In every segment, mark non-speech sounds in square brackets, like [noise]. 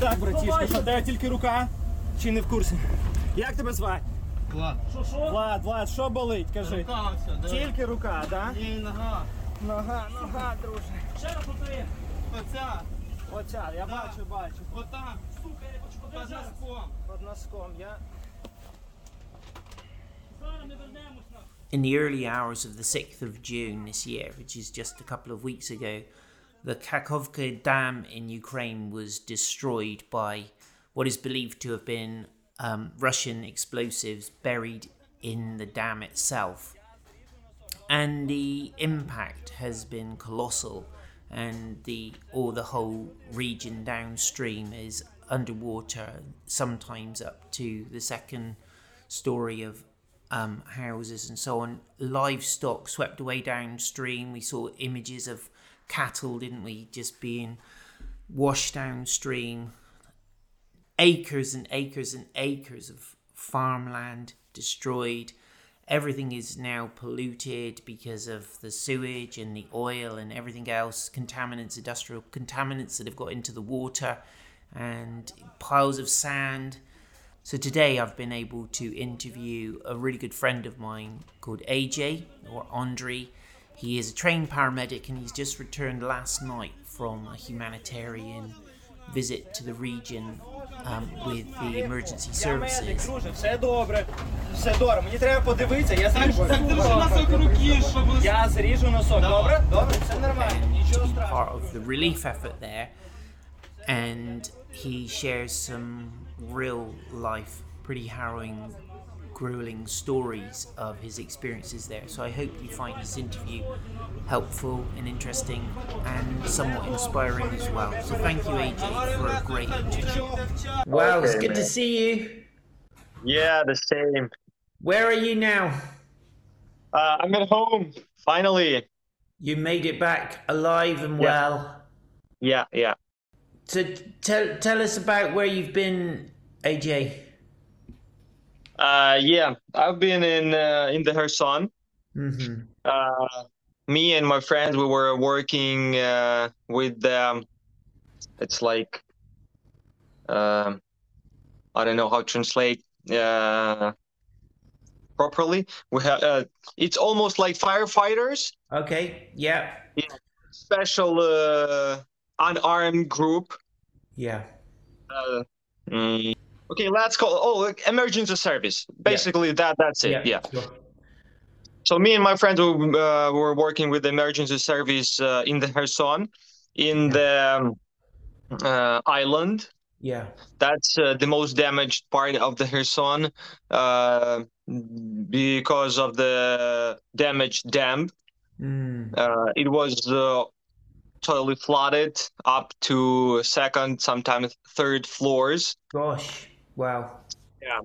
Так, братішка, що тебе тільки рука? Чи не в курсі? Як тебе звати? Влад. Що, що? Влад, Влад, що болить? Кажи. Рука да. Тільки рука, так? Ні, нога. Нога, нога, друже. Ще раз повтори. Оця. Оця, я Да. бачу, бачу. Отам. Сука, я хочу Під подержати. носком. Під носком. Я Зараз ми вернемось. In the early hours of the 6th of June this year, which is just a couple of weeks ago, the Kakhovka Dam in Ukraine was destroyed by what is believed to have been um, Russian explosives buried in the dam itself. And the impact has been colossal, and the or the whole region downstream is underwater, sometimes up to the second story of um, houses and so on. Livestock swept away downstream. We saw images of cattle, didn't we, just being washed downstream. Acres and acres and acres of farmland destroyed. Everything is now polluted because of the sewage and the oil and everything else, contaminants, industrial contaminants that have got into the water, and piles of sand. So today I've been able to interview a really good friend of mine called AJ or Andre. He is a trained paramedic and he's just returned last night from a humanitarian visit to the region um, with the emergency services. To part of the relief effort there, and he shares some real life, pretty harrowing grueling stories of his experiences there. So I hope you find this interview helpful and interesting and somewhat inspiring as well. So thank you, AJ, for a great interview. Well, it's Okay, good to see you. Yeah, the same. Where are you now? Uh, I'm at home finally. You made it back alive and Yeah. well. Yeah, yeah. So tell tell us about where you've been, AJ. Uh, yeah, I've been in uh, in the Kherson. Mm-hmm. Uh, me and my friends, we were working uh, with um, it's like um, I don't know how to translate uh, properly. We have uh, it's almost like firefighters, Okay. Yeah. special uh, unarmed group. Yeah. Uh, mm, okay, let's call oh like emergency service. Basically, that that's it. Yeah. sure. So me and my friends we, uh, were working with the emergency service uh, in the Kherson, in the um, uh, island. Yeah. That's uh, the most damaged part of the Kherson uh, because of the damaged dam. Mm. Uh, it was uh, totally flooded up to second, sometimes third floors. Gosh. Wow. Yeah,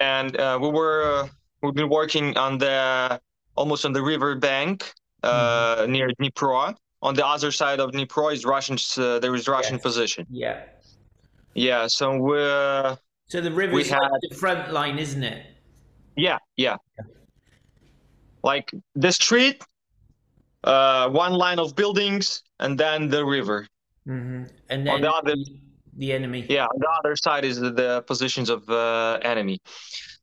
and uh, we were uh, we've been working on the almost on the river bank uh, near Dnipro. On the other side of Dnipro is Russian. Uh, there is Russian Yes. position. Yeah. Yeah. So we uh, So the river's like had- the front line, isn't it? yeah yeah like the street, uh, one line of buildings, and then the river. Mm-hmm. And On then the other- the, the enemy. Yeah, the other side is the, the positions of uh, enemy.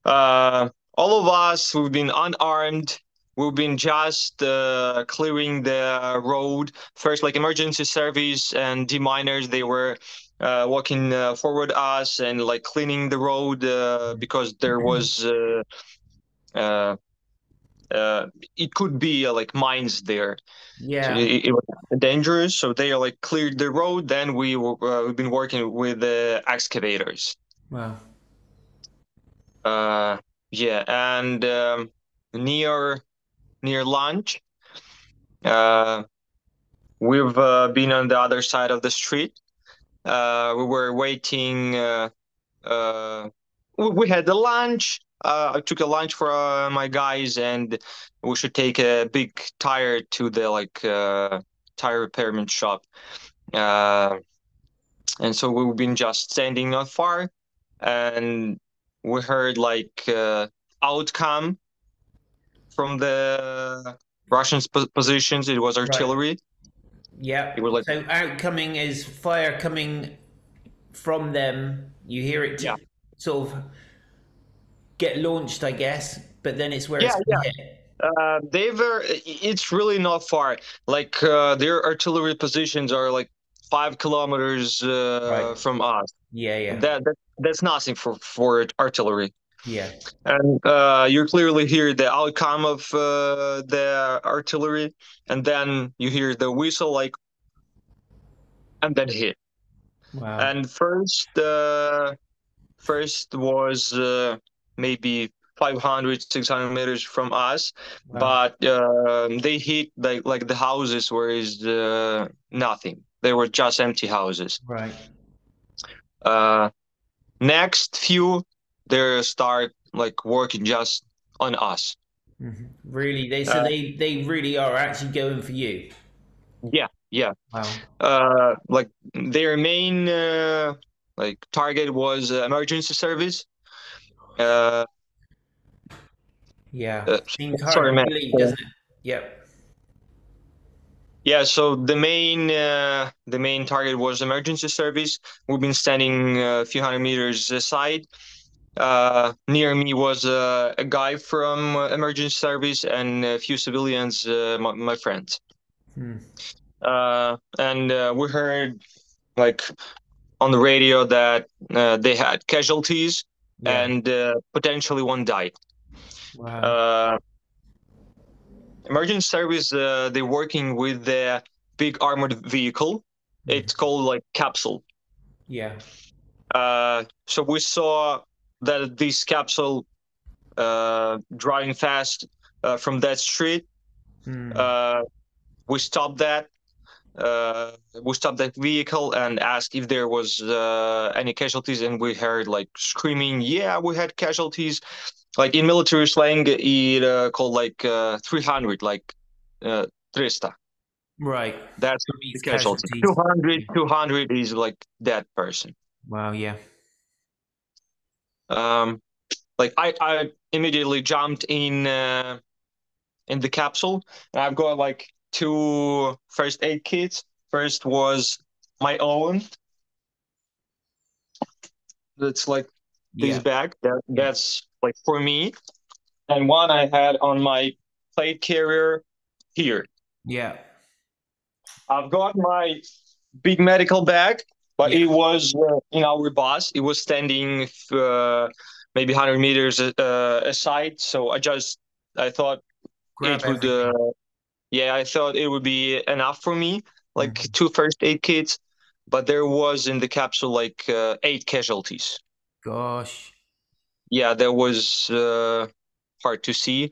Uh, all of us, we've been unarmed. We've been just uh, clearing the road. First, like emergency service and deminers, they were uh, walking uh, forward us and like cleaning the road uh, because there was. Uh, it could be uh, like mines there. So Yeah. it, it was dangerous, so they like cleared the road. Then we uh, we've been working with the excavators. Wow. Uh, yeah, and um, near near lunch, uh, we've uh, been on the other side of the street. Uh, we were waiting. Uh, uh, we, we had the lunch. Uh, I took a lunch for uh, my guys, and we should take a big tire to the like uh, tire repairman shop. Uh, and so we've been just standing not far, and we heard like uh, outcome from the Russian po- positions. It was artillery. Yeah. It was like- so outcoming is fire coming from them. You hear it Yeah. sort of get launched, I guess, but then it's where Yeah, it's gonna. Uh, they were. It's really not far. Like uh, their artillery positions are like five kilometers uh, Right. from us. Yeah, yeah, That, that that's nothing for for artillery. yeah. And uh, you clearly hear the outcome of uh, the artillery, and then you hear the whistle, like, and then hit. Wow. And first, uh, first was uh, maybe 500, 600 meters from us, Wow. but um they hit like like the houses where is uh, nothing. They were just empty houses. right. Uh, next few, they start like working just on us. Mhm. Really, they so Uh, they they really are actually going for you. Yeah, yeah. Wow. Uh, like their main uh, like target was uh, emergency service. Uh, Yeah. Uh, sorry, man. believe, doesn't? Yep. yeah, so the main uh, the main target was emergency service. We've been standing a few hundred meters aside. Uh, near me was uh, a guy from uh, emergency service and a few civilians, uh, my, my friends. Hmm. uh, and uh, we heard like on the radio that uh, they had casualties Yeah. and uh, potentially one died. wow. Uh, emergency service uh, they're working with the big armored vehicle. It's called like capsule. yeah. Uh, so we saw that this capsule uh, driving fast uh, from that street uh, we stopped that. Uh, we stopped that vehicle and asked if there was uh, any casualties, and we heard like screaming, "Yeah, we had casualties!" Like in military slang, it uh, called like uh, 300, like uh, 300. right. That's the casualty. casualties. 200, 200 is like that person. Wow. Yeah. Um, like I, I immediately jumped in uh, in the capsule, and I've got like two first aid kits. First was my own. That's like this Yeah. bag. That that's like for me, and one I had on my plate carrier here. Yeah. I've got my big medical bag, but Yeah. it was uh, in our bus. It was standing uh, maybe 100 meters uh, aside. So I just, I thought Grab it would, everything. uh, yeah, I thought it would be enough for me, like Mhm. two first aid kits. But there was in the capsule like uh, eight casualties. Gosh. Yeah, that was uh, hard to see.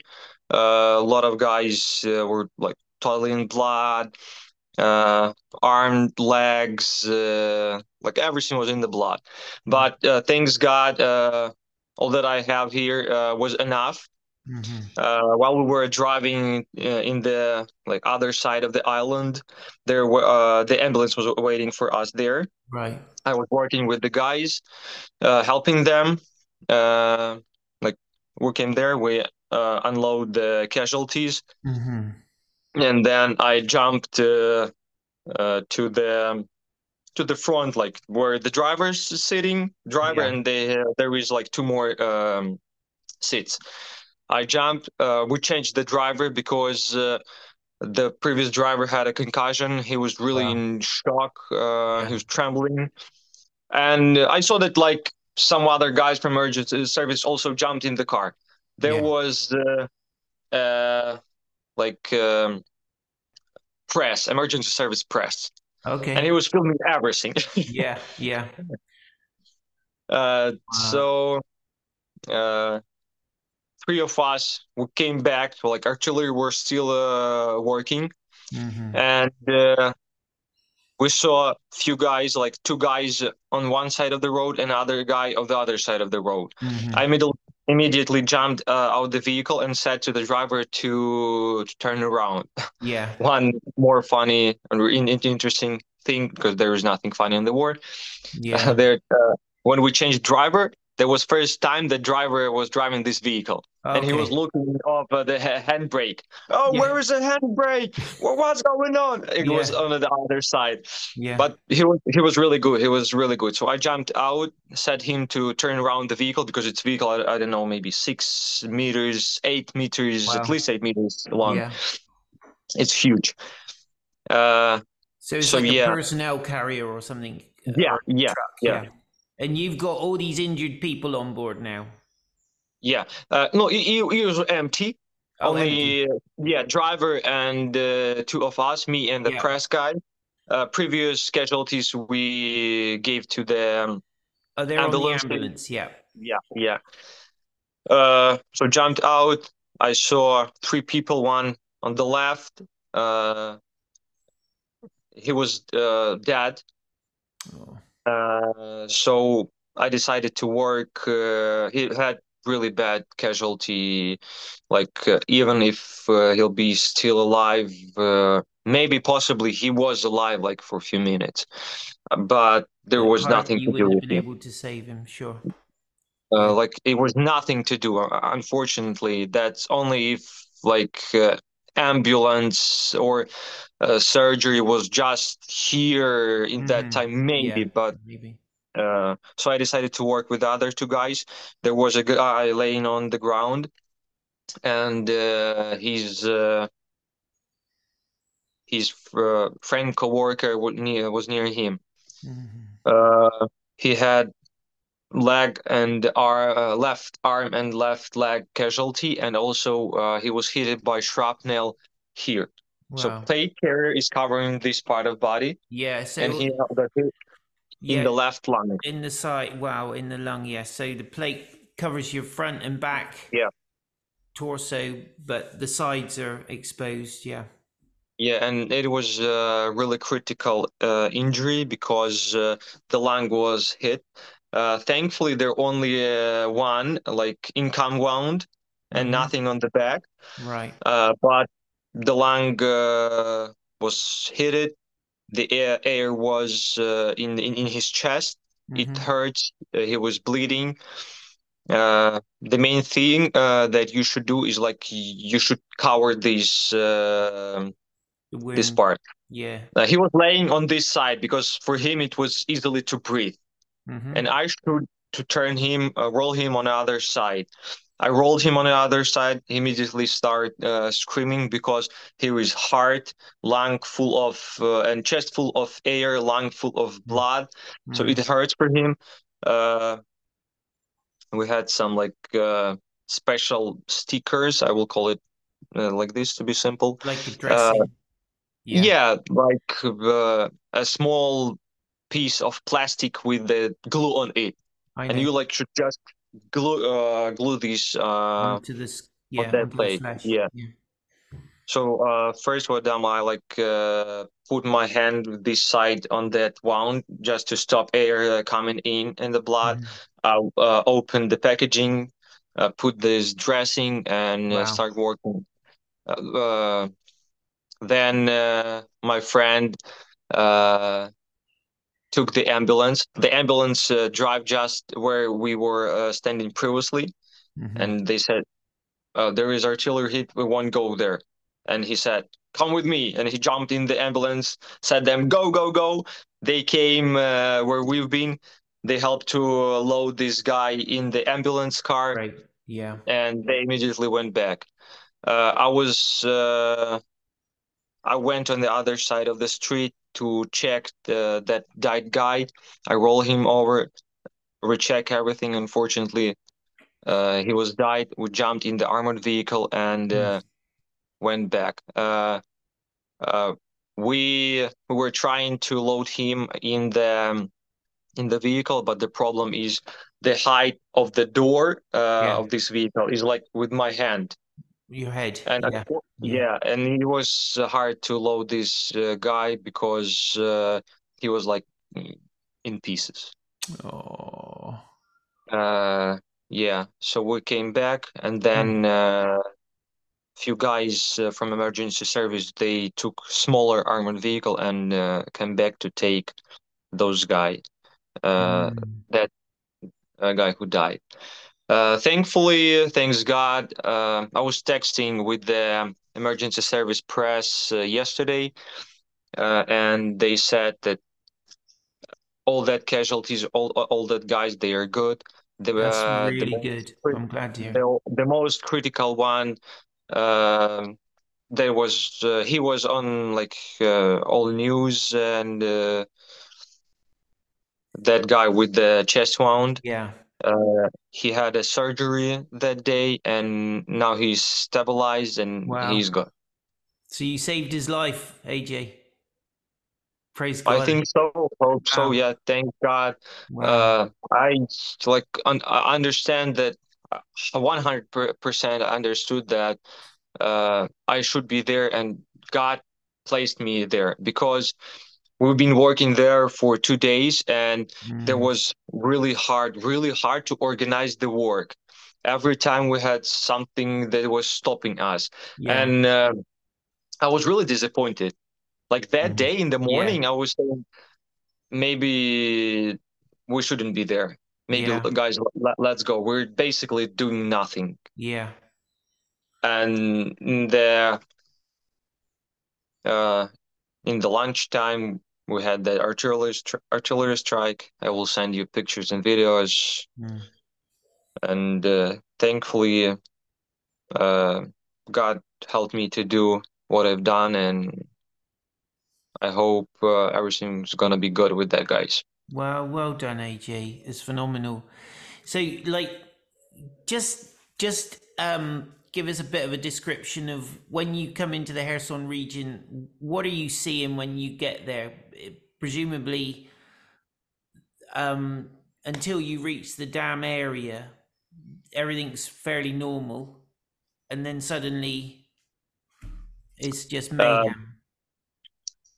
Uh, a lot of guys uh, were like totally in blood, uh, armed legs, uh, like everything was in the blood. But uh, thanks God, uh, all that I have here uh, was enough. Hmm Uh, while we were driving uh, in the like other side of the island, there were uh, the ambulance was waiting for us there. Right. I was working with the guys, uh, helping them. Uh, like we came there, we uh, unload the casualties, hmm and then I jumped uh, uh, to the to the front, like where the driver's sitting, driver, Yeah. and they there is like two more um, seats. I jumped. Uh, we changed the driver because uh, the previous driver had a concussion. He was really Wow. in shock. Uh. He was trembling, and I saw that like some other guys from emergency service also jumped in the car. There Yeah. was uh, uh, like um, press, emergency service press, Okay. and he was filming everything. [laughs] yeah. Yeah. Uh, so, uh, three of us we came back. Like artillery were still uh, working, hmm and uh, we saw a few guys, like two guys on one side of the road, and another guy on the other side of the road. hmm I immediately immediately jumped uh, out the vehicle and said to the driver to, to turn around. Yeah. [laughs] One more funny and in- in- interesting thing because there is nothing funny in the war. Yeah. [laughs] there, uh, when we changed driver, there was first time the driver was driving this vehicle and he was looking up at the ha- handbrake. Oh, Yeah. where is the handbrake? Well, what's going on? It was on the other side. Yeah. But he was he was really good. He was really good. So I jumped out, said him to turn around the vehicle because it's vehicle. I, I don't know, maybe six meters, eight meters, at least eight meters long. yeah. It's huge. Uh, So it's so, like yeah. a personnel carrier or something. uh, yeah, or yeah, truck, yeah. And you've got all these injured people on board now. yeah. Uh, no, it, it was empty. Oh, Only empty. uh, yeah, driver and uh, two of us, me and the Yeah. press guy. Uh, previous casualties we gave to the um, Oh, they're on the ambulance. ambulance. Yeah. yeah yeah uh so jumped out i saw three people one on the left uh he was uh dead Oh. Uh so i decided to work uh he had really bad casualty like uh, even if uh, he'll be still alive uh, maybe possibly he was alive like for a few minutes but there was nothing to do wouldn't with have been able to save him. Sure. uh, like it was nothing to do unfortunately that's only if like uh, ambulance or uh, surgery was just here in that Mhm. time maybe Yeah. but Maybe. uh, so i decided to work with the other two guys there was a guy laying on the ground and uh, his uh, his uh, friend coworker was near, was near him Mhm. uh, he had leg and our uh, left arm and left leg casualty, and also uh, he was hit by shrapnel here. So plate carrier is covering this part of body, yeah. So and he had the hit yeah, in the left lung. in the side. Wow. In the lung. Yes. So the plate covers your front and back. Yeah. Torso, but the sides are exposed. Yeah. Yeah, and it was a really critical uh, injury because uh, the lung was hit. Uh, thankfully, there only uh, one like income wound and Mhm. nothing on the back. Right. Uh, but the lung uh, was hit. It. The air, air was uh, in, in in his chest. It Mhm. hurts. Uh, he was bleeding. Uh, the main thing uh, that you should do is like you should cover this uh, this part. Yeah. He was laying on this side because for him it was easily to breathe, Mhm. and I should to turn him, uh, roll him on the other side. I rolled him on the other side. He immediately started uh, screaming because he was heart, lung full of, uh, and chest full of air, lung full of blood. So Mm. it hurts for him. Uh, we had some like uh, special stickers. I will call it uh, like this to be simple. like a dressing. yeah. Yeah, like uh, a small piece of plastic with the glue on it, and you like should just glue uh, glue these uh, onto this. Yeah. that plate, flesh. yeah. So uh, first what done, I like uh, put my hand with this side on that wound just to stop air uh, coming in in the blood. Mhm. I uh, opened the packaging, uh, put this dressing, and Wow. uh, start working. Uh, then uh, my friend uh, took the ambulance. The ambulance uh, drive just where we were uh, standing previously Mhm. and they said uh, there is artillery hit we won't go there and he said come with me and he jumped in the ambulance said them go go go they came uh, where we've been they helped to uh, load this guy in the ambulance car Right. Yeah. and they immediately went back uh, i was uh, i went on the other side of the street to check the, that died guy i roll him over recheck everything unfortunately uh, he was died. We jumped in the armored vehicle and Mm. uh, went back. Uh, uh, we we were trying to load him in the um, in the vehicle, but the problem is the height of the door uh, Yeah. of this vehicle is like with my hand, Your head. and yeah. acco- yeah. yeah, and it was uh, hard to load this uh, guy because uh, he was like in pieces. Oh. Uh, yeah, so we came back, and then uh, few guys uh, from emergency service they took smaller armored vehicle and uh, came back to take those guy. Uh, Mm. a guy who died. Uh, thankfully, thanks God, uh, I was texting with the emergency service press uh, yesterday, uh, and they said that all that casualties, all all that guys, they are good. The, That's uh, the really most good. I'm glad to hear. the, the most critical one uh, there was uh, he was on like uh, all news and uh, that guy with the chest wound Yeah. Uh, he had a surgery that day and now he's stabilized and Wow. he's good So you saved his life, AJ. Praise God. i think so hope so Wow. yeah thank god Wow. uh, i like un- I understand that uh, 100% understood that uh, I should be there, and God placed me there because we've been working there for two days, and there Mm. was really hard, really hard to organize the work. Every time we had something that was stopping us, yeah. and uh, I was really disappointed. Like that Mhm. day in the morning, I was saying maybe we shouldn't be there. Maybe Yeah. guys, let, let's go. We're basically doing nothing yeah. and the uh in the lunchtime we had that artillery stri- artillery strike i will send you pictures and videos Mm. and uh, thankfully uh god helped me to do what i've done and i hope uh, everything's gonna be good with that guys Well, well done, AJ. It's phenomenal. So, like, just just um, give us a bit of a description of when you come into the Kherson region. What are you seeing when you get there? Presumably, um, until you reach the dam area, everything's fairly normal, and then suddenly it's just mayhem.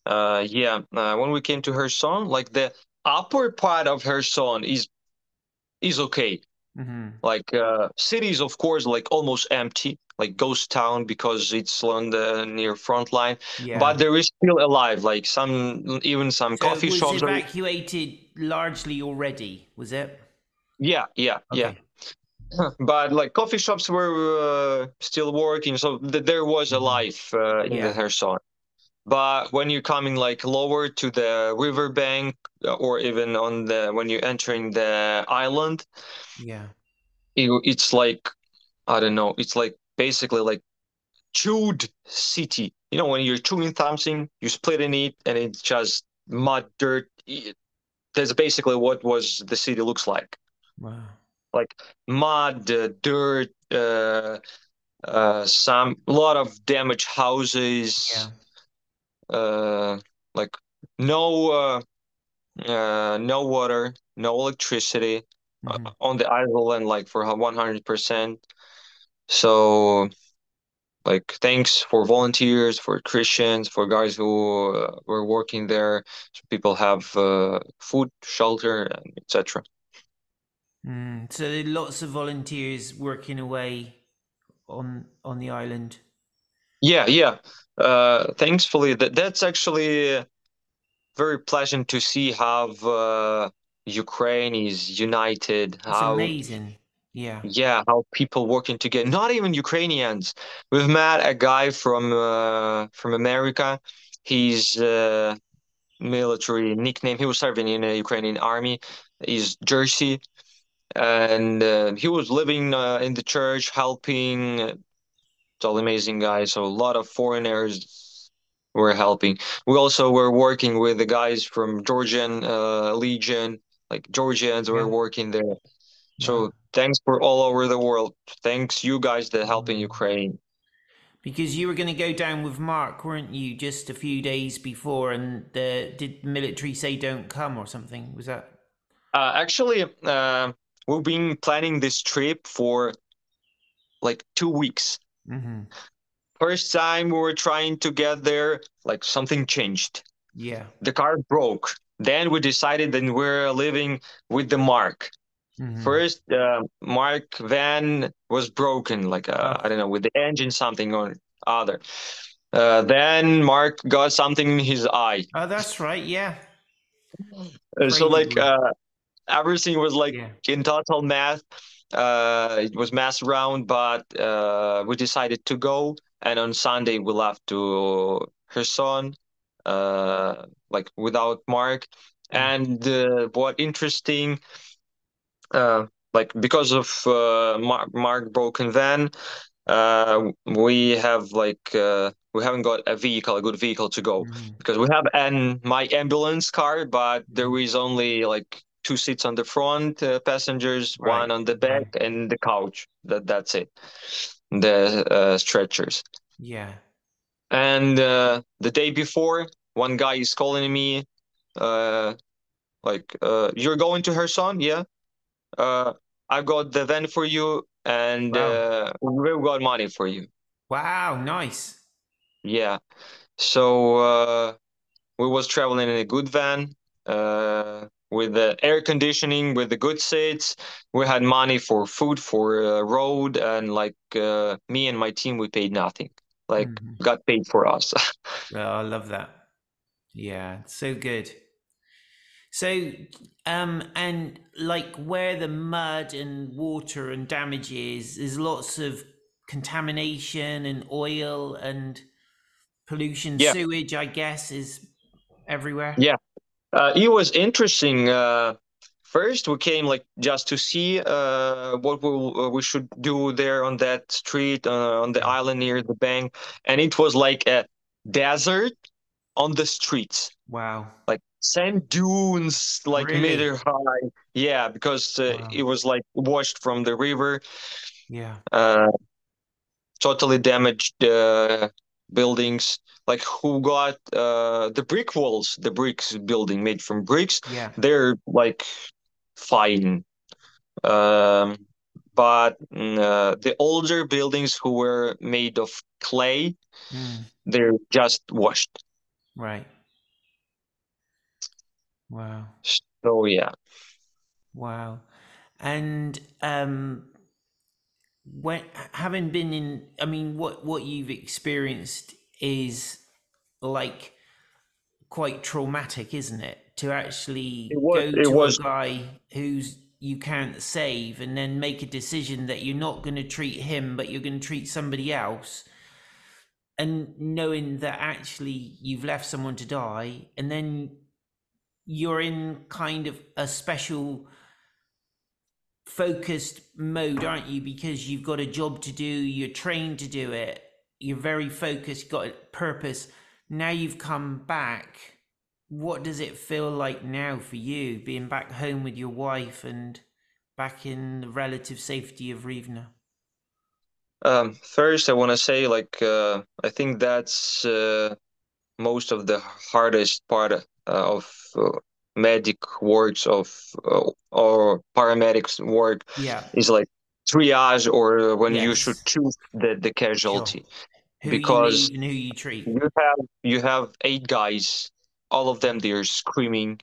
uh yeah uh, when we came to Kherson like the upper part of Kherson is is okay hmm like uh cities of course like almost empty like ghost town because it's on the near front line Yeah. but there is still alive like some even some So coffee was shops are, evacuated largely already, was it? yeah yeah yeah [laughs] but like coffee shops were uh, still working so th- there was a Mhm. life uh, in Yeah. the Kherson but when you're coming like lower to the riverbank uh, or even on the when you're entering the island Yeah. it, it's like I don't know. It's like basically like chewed city. You know, when you're chewing something, you split in it, and it's just mud, dirt. It- That's basically what was the city looks like. Wow. Like mud, uh, dirt, uh, uh, some a lot of damaged houses. Yeah. Uh, like no, uh, uh, no water, no electricity. uh, Mhm. on the island like for 100%. So like thanks for volunteers, for Christians, for guys who uh, were working there. So people have uh, food, shelter, etc. Mm. So there are lots of volunteers working away on on the island. Yeah, yeah. Uh, thankfully, that that's actually very pleasant to see how uh, Ukraine is united. It's How amazing. Yeah. Yeah, how people working together. Not even Ukrainians. We've met a guy from uh, from America. He's uh, military nickname. He was serving in the Ukrainian army. He's Jersey, and uh, he was living uh, in the church, helping. It's all amazing guys. So a lot of foreigners were helping. We also were working with the guys from Georgian uh, Legion, like Georgians were Yeah. working there. So Wow. thanks for all over the world. Thanks you guys that helping Mm. Ukraine. Because you were going to go down with Mark, weren't you, just a few days before? And the, did the military say don't come or something? Was that? Uh, actually, uh, we've been planning this trip for like two weeks. Hmm First time we were trying to get there, like something changed. Yeah. The car broke. Then we decided that we're living with the Mark. Mhm. First, uh, Mark van was broken, like uh, Oh. I don't know, with the engine something or other. Uh, then Mark got something in his eye. Oh, that's right. Yeah. Uh, so like uh everything was like Yeah. in total math. Uh, it was mass round, but uh, we decided to go. And on Sunday we left to Kherson, uh, like without Mark. And uh, what interesting, uh, like because of uh, Mark, Mark broken van, uh, we have like uh, we haven't got a vehicle, a good vehicle to go Mhm. because we have an my ambulance car, but there is only like two seats on the front, uh, passengers, Right, one on the back, and the couch. That that's it. The uh, stretchers. Yeah. And uh, the day before, one guy is calling me, uh, like, uh, "You're going to Kherson Yeah. Uh, I got the van for you, and Wow. uh, we've got money for you." Wow. Nice. Yeah. So uh, we was traveling in a good van uh, with the air conditioning, with the good seats. We had money for food, for uh, road, and like uh, me and my team, we paid nothing. Like Mhm. got paid for us. [laughs] Oh, I love that. Yeah, so good. So, um, and like where the mud and water and damage is, there's lots of contamination and oil and pollution, Yeah. sewage, I guess, is everywhere. Yeah. Uh, it was interesting. Uh, first, we came like just to see uh, what we uh, we should do there on that street uh, on the island near the bank, and it was like a desert on the streets, Wow. like sand dunes, like Really? meter high. Yeah, because uh, Wow. it was like washed from the river. Yeah. Uh, totally damaged uh, buildings. Like who got uh, the brick walls, the bricks building made from bricks Yeah. they're like fine um but mm, uh, the older buildings who were made of clay Mm, they're just washed right. Wow. so yeah Wow. And um when having been in I mean what what you've experienced is like quite traumatic, isn't it? To actually It was- go to was- a guy who's you can't save and then make a decision that you're not going to treat him but you're going to treat somebody else. And knowing that actually you've left someone to die and then you're in kind of a special focused mode aren't you? Because you've got a job to do you're trained to do it you're very focused got a purpose. Now you've come back what does it feel like now for you being back home with your wife and back in the relative safety of Rivna? Um first i want to say like uh i think that's uh, most of the hardest part uh, of uh, medic works of uh, or paramedics work yeah. is like triage or when you should choose the the casualty who Because- you leave and who you treat You have you have eight guys. All of them they're screaming.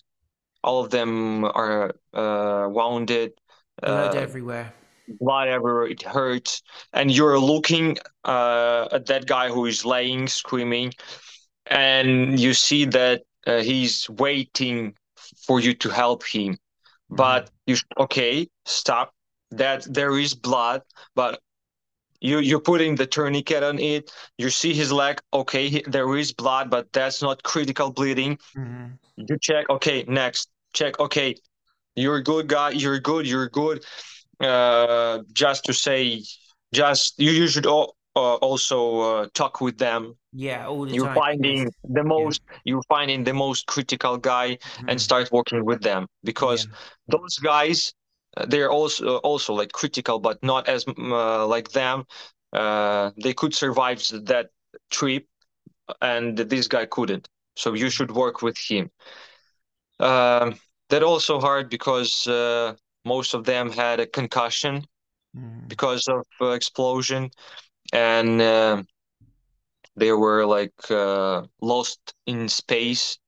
All of them are uh, wounded. blood Uh, everywhere blood everywhere. It hurts, and you're looking uh, at that guy who is laying, screaming, and you see that uh, he's waiting for you to help him. But you okay? Stop. That there is blood, but you you're putting the tourniquet on it. You see his leg. Okay he, there is blood but that's not critical bleeding. Hmm you check. Okay next. Check. Okay you're a good guy. You're good. You're good. Uh just to say just you, you should al- uh, also uh, talk with them. Yeah all the you're time. finding the most you're finding the most critical guy and Mhm. start working with them because Yeah. those guys they're also also like critical but not as mm, uh, like them. Uh, they could survive that trip and this guy couldn't. So you should work with him. Um, that also hard because uh, most of them had a concussion Mhm. because of uh, explosion and uh, they were like uh, lost in space.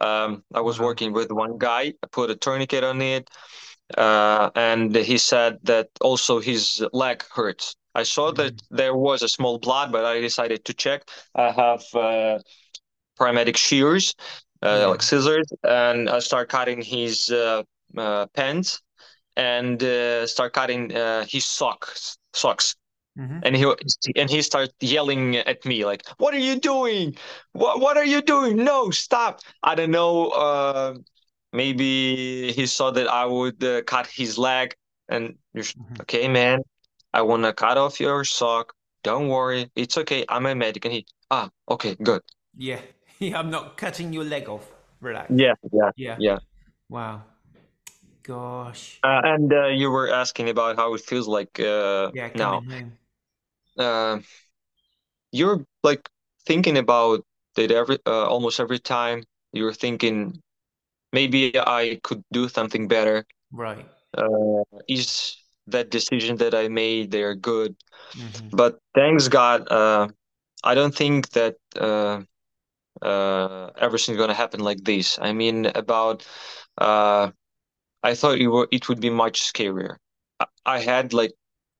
Um, i was Wow. working with one guy. I put a tourniquet on it uh, and he said that also his leg hurts i saw that there was a small blood but i decided to check. I have uh, paramedic shears uh, like scissors and i start cutting his uh, uh, pants and uh, start cutting uh, his socks socks. Mhm. and he and he started yelling at me like what are you doing? What what are you doing? No stop. I don't know uh maybe he saw that i would uh, cut his leg and Mhm. okay man i want to cut off your sock don't worry it's okay i'm a medic and he ah okay good Yeah. [laughs] Yeah, I'm not cutting your leg off. Relax. yeah yeah Yeah. yeah Wow. Gosh. uh, and uh, you were asking about how it feels like uh Yeah, now uh, you're like thinking about it every uh, almost every time you're thinking maybe I could do something better. Right. Uh, is that decision that I made they're good? hmm But thanks God, uh, I don't think that uh, uh, everything's gonna happen like this. I mean, about uh, I thought it were it would be much scarier. I, I had like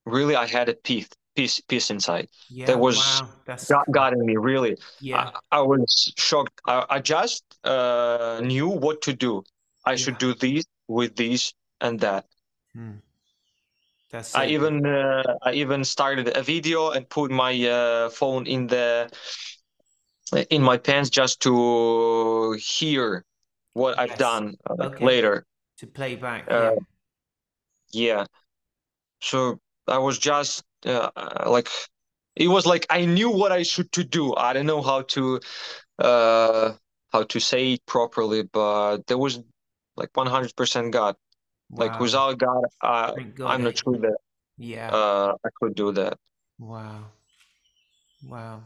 really I had a peace peace peace inside. Yeah. was wow. Got, cool. got in me really Yeah. I, I was shocked I, I just uh, knew what to do i should do this with this and that Hmm. That's i even uh, i even started a video and put my uh, phone in the in my pants just to hear what i've done uh, Okay. later to play back. uh, yeah. yeah so i was just uh, like it was like i knew what i should to do i don't know how to uh how to say it properly but there was like 100% god like Wow. without god uh, God, i'm not sure that Yeah. uh i could do that Wow. Wow.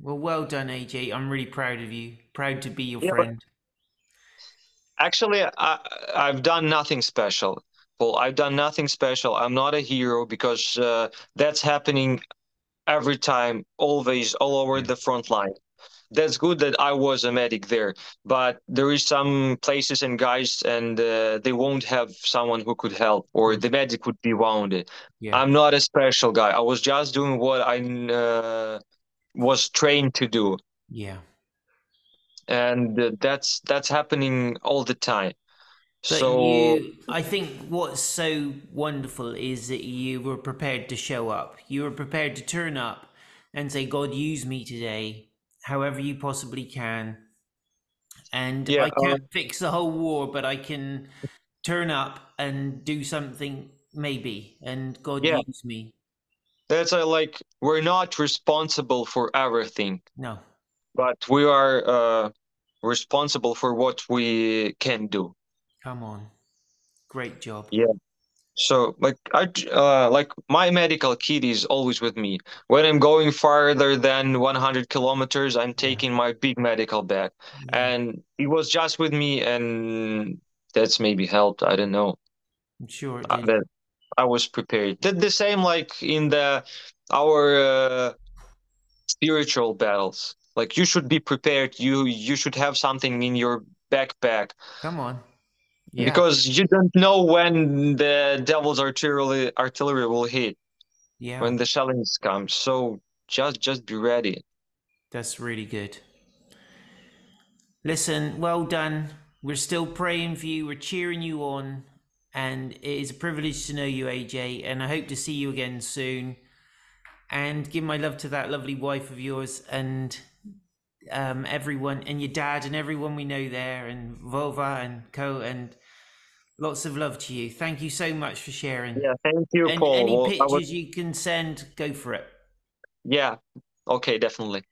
Well, well done, AJ. I'm really proud of you. Proud to be your Yeah, friend. actually i i've done nothing special well i've done nothing special. I'm not a hero because uh, that's happening every time always all over the front line. That's good that i was a medic there but there is some places and guys and uh, they won't have someone who could help or Mm. the medic would be wounded. Yeah. i'm not a special guy. I was just doing what i uh, was trained to do. Yeah. and uh, that's that's happening all the time But so you, I think what's so wonderful is that you were prepared to show up. You were prepared to turn up and say, God, use me today, however you possibly can. And Yeah, I can't fix the whole war, but I can turn up and do something maybe. And God, Yeah. use me. that's uh, like we're not responsible for everything No. but we are uh, responsible for what we can do Come on. Great job. Yeah. So like I uh like my medical kit is always with me. When I'm going farther than 100 kilometers, I'm taking my big medical bag, Yeah, and it was just with me, and that's maybe helped. I don't know. I'm sure Uh, that I was prepared. Did the same like in the our uh, spiritual battles. Like you should be prepared. You you should have something in your backpack Come on. Yeah. because you don't know when the devil's artillery artillery will hit yeah. when the shellings come so just just be ready That's really good. Listen, well done. We're still praying for you. We're cheering you on. And it is a privilege to know you, AJ. And I hope to see you again soon. And give my love to that lovely wife of yours and um, everyone, and your dad, and everyone we know there, and Vova and Co. And lots of love to you. Thank you so much for sharing. yeah thank you and paul any pictures you can send, go for it. yeah okay definitely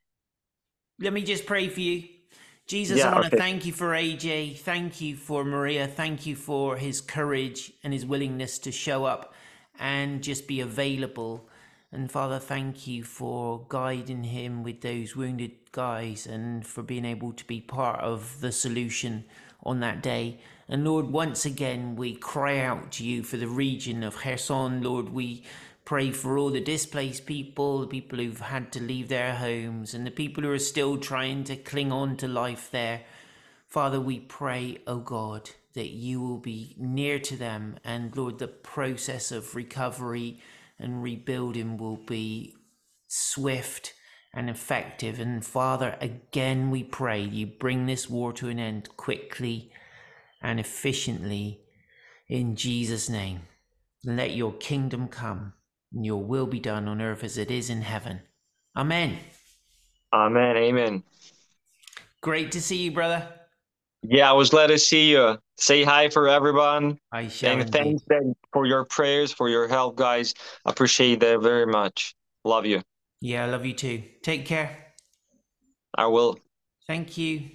Let me just pray for you. Jesus, Yeah, I want to okay. thank you for AJ. Thank you for Maria. Thank you for his courage and his willingness to show up and just be available. And Father, thank you for guiding him with those wounded guys and for being able to be part of the solution on that day. And Lord, once again, we cry out to you for the region of Kherson. Lord, we pray for all the displaced people, the people who've had to leave their homes, and the people who are still trying to cling on to life there. Father, we pray, O God, that you will be near to them, and Lord, the process of recovery and rebuilding will be swift and effective. And Father, again, we pray you bring this war to an end quickly and efficiently. In Jesus' name, let your kingdom come and your will be done on earth as it is in heaven. Amen. Amen. Amen. Great to see you, brother. Yeah, I was glad to see you. Say hi for everyone. I shall. And thanks then for your prayers, for your help, guys. Appreciate that very much. Love you. Yeah, I love you too. Take care. I will. Thank you.